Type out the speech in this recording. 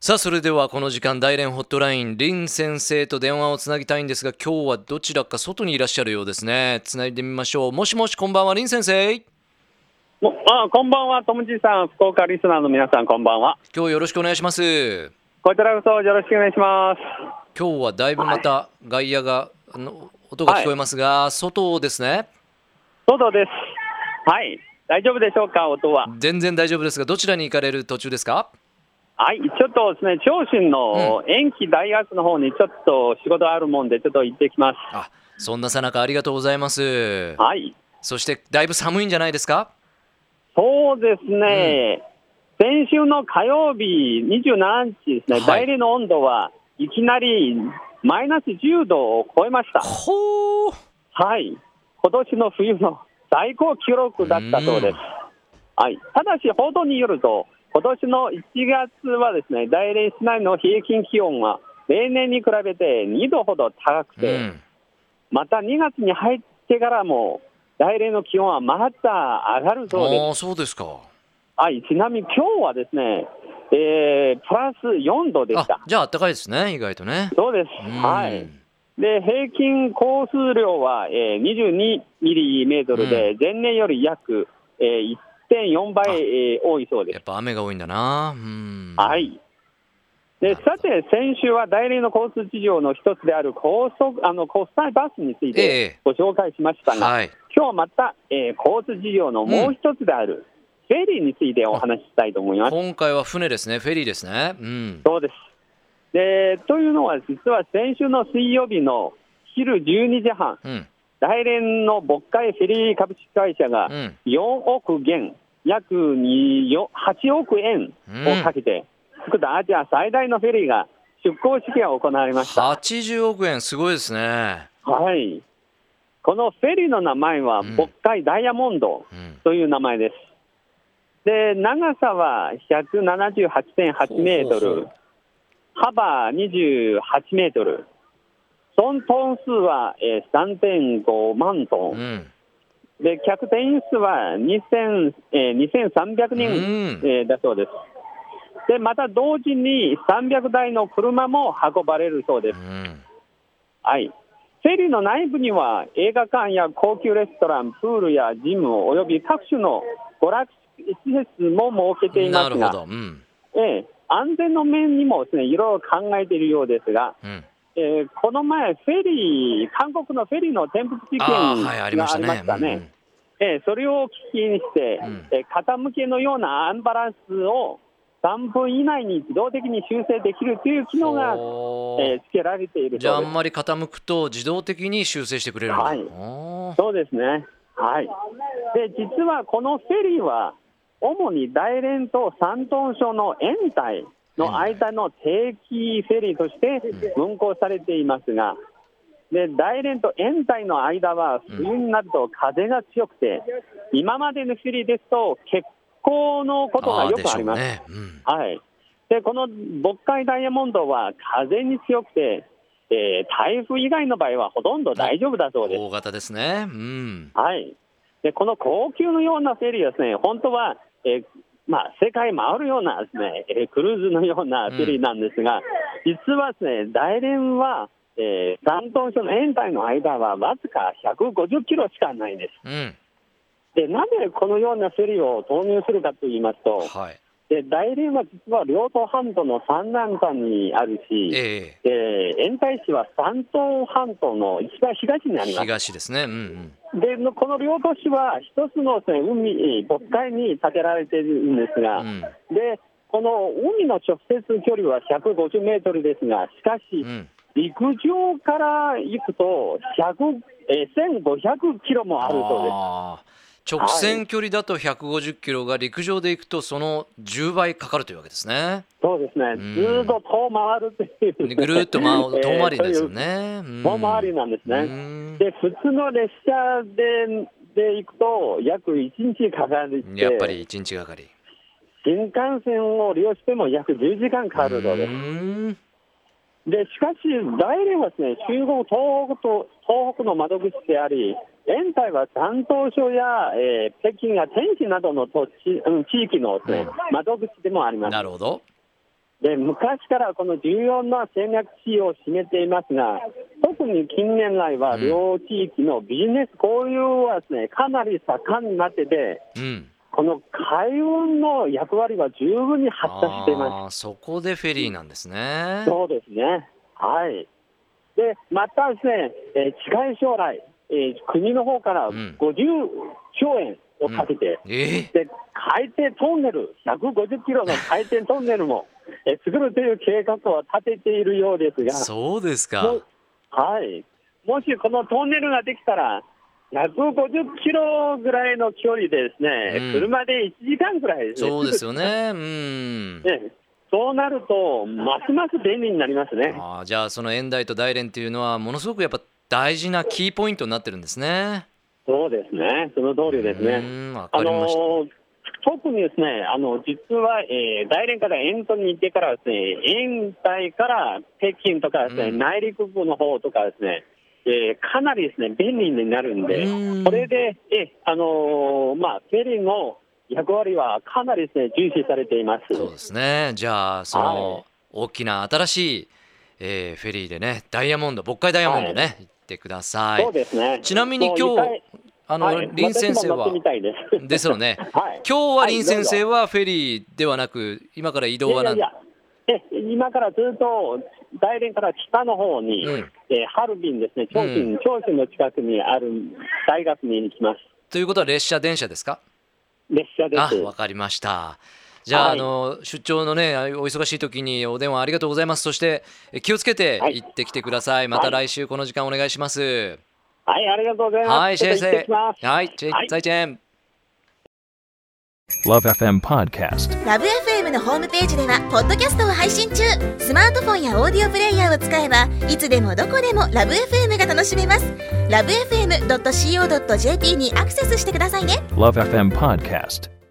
さあそれではこの時間大連ホットライン林先生と電話をつなぎたいんですが今日はどちらか外にいらっしゃるようですねつないでみましょうもしもしこんばんは林先生もあこんばんは、ともじさん、福岡リスナーの皆さん、こんばんは。今日よろしくお願いしますこちらこそよろしくお願いします。今日はだいぶまた外野が、あの音が聞こえますが、外ですね外です。はい、大丈夫でしょうか、音は。全然大丈夫ですがどちらに行かれる途中ですか？はい、ちょっとですね、長春の延期大学の方にちょっと仕事あるもんで、ちょっと行ってきます。あそんなさなかありがとうございます。はい、そしてだいぶ寒いんじゃないですか？そうですね、先週の火曜日27日ですね、はい。代理の温度はいきなりマイナス10度を超えました。ほー。はい、今年の冬の最高記録だったそうです。はい、ただし、報道によると、今年の1月はですね、大連市内の平均気温は例年に比べて2度ほど高くうて、んまた2月に入ってからも、大連の気温はまた上がるそうです。ああそうですかはい、ちなみに今日はですね、えープラス4度でしあた。じゃあ暖かいですね意外とねそうです。うんはい。で、平均降水量は、えー、22ミリメートルで、前年より約、えー、1.4倍、えー多いそうです。やっぱ雨が多いんだな。うん。はい。で、さて、先週は大連の交通事情の一つである高速、あの、国際バスについえてえご紹介しましたが、はい。今日はまた、えー交通事情のもう一つである、フェリーについてお話ししたいと思います。今回は船ですね。フェリーですね。うん。そうです。で、というのは、実は先週の水曜日の昼12時半、うん大連の渤海フェリー株式会社がうん。4億元、約2よ8億円をかけて、福田アジア最大のフェリーが出港式が行われました。80億円すごいですね。はい。このフェリーの名前は、うん。渤海ダイヤモンドうん。という名前です。で、長さは178.8メートル。幅28メートル、トントン数は、えー3.5万トン。うんで、客店員数は2000、えー2300人、うんえーだそうです。で、また同時に300台の車も運ばれるそうです。うんはい。フェリーの内部には映画館や高級レストラン、プールやジムおよび各種の娯楽施設も設けていますが、うんええ安全の面にもですね、いろいろ考えているようですが、うんえーこの前、フェリー、韓国のフェリーの転覆事件あありがあましたねりましたね。ええそれを危機にして、うんえー傾けのようなアンバランスを3分以内に自動的に修正できるという機能が、えー付けられている。じゃああんまり傾くと自動的に修正してくれるはいそうですね。はい。で、実はこのフェリーは、主に大連と山東省の延滞の間の定期フェリーとして運航されていますが、で大連と延滞の間は冬になると風が強くて、今までのフェリーですと欠航のことがよくあります。ね、うんはい。で、この渤海ダイヤモンドは風に強くて、えー台風以外の場合はほとんど大丈夫だそうです。大型ですねうんはい。で、この高級のようなフェリーはですね、本当は、えーまあ、世界回るようなですね、えークルーズのようなフェリーなんですが、実はですね、大連は、えー、山東省の延滞の間はわずか150キロしかないんです。うん。で、なぜこのようなフェリーを投入するかと言いますと、はいで大連は実は両党半島の三南間にあるし、ええ。ー延滞市は山東半島の一番東にあえります。東ですね。うんうん。でこの両都市は一つのです、ね、海、渤海に建てられているんですが、うん。でこの海の直接距離は150メートルですが、しかし、うん。陸上から行くと100、えー1500キロもあるそうです。直線距離だと150キロが陸上で行くとその10倍かかるというわけですね。そうですね、んずーっと遠回るっていう、ぐるっと回る 遠回りですよえーね。遠回りなんですね。うんで、普通の列車でで行くと、約1日かかるって、やっぱり1日がかり。新幹線を利用しても約10時間かかるそうです。うんでしかし、大連はですね、中国、東北と東北の窓口であり、延滞は山東省や、えー北京や天津などの土地、うん、地域のですね、うん窓口でもあります。なるほど。で昔からこの重要な戦略地位を占めていますが、特に近年来は両地域のビジネス交流はですね、かなり盛んになってて、うんこの海運の役割は十分に発達しています。そこでフェリーなんですねそうですね。はい。で、またですね、えー近い将来、えー国の方からうん。50兆円をかけて、えー。で海底トンネル、150キロの海底トンネルも、えー作るという計画を立てているようですが、そうですか。もはい、もしこのトンネルができたら、150キロぐらいの距離でですね、うん。車で1時間ぐらいですね。そうですよね。うん。ねそうなると、ますます便利になりますね。あーじゃあその円台と大連っていうのはものすごくやっぱ大事なキーポイントになってるんですね。そうですね、その通りですうね。んわあかりました、の特にですね、あの実は、えー大連から円都に行ってからですね、円台から北京とかですね、うん。内陸部の方とかですね、えーかなりですね便利になるんで、うん。それで、えあのーまあ、フェリーの役割はかなりですね重視されています。そうですね。じゃあそのはい。大きな新しい、えーフェリーでねダイヤモンド渤海ダイヤモンドね、行ってくださいそうですね。ちなみに今日あの、はい林先生はです。よね はい。今日は林先生ははフェリーではなく今から移動はなんいや今からずっと大連から北の方に、うんえーハルビンですね、長うん春、長春の近くにある大学に行きます。ということは列車電車ですか？列車です。あわかりましたじゃあ,、はい。あの出張のねお忙しい時にお電話ありがとうございます。そしてえ気をつけてはい。行ってきてください、また来週この時間お願いします。はい、ありがとうございます。はいちょっと行ってきます。はい再见。Love FM Podcast. ラブ f m のホームページではポッドキャストを配信中。スマートフォンやオーディオプレイヤーを使えばいつでもどこでもラブ f m が楽しめます。ラブ FM.co.jp にアクセスしてくださいね。Love FM Podcast.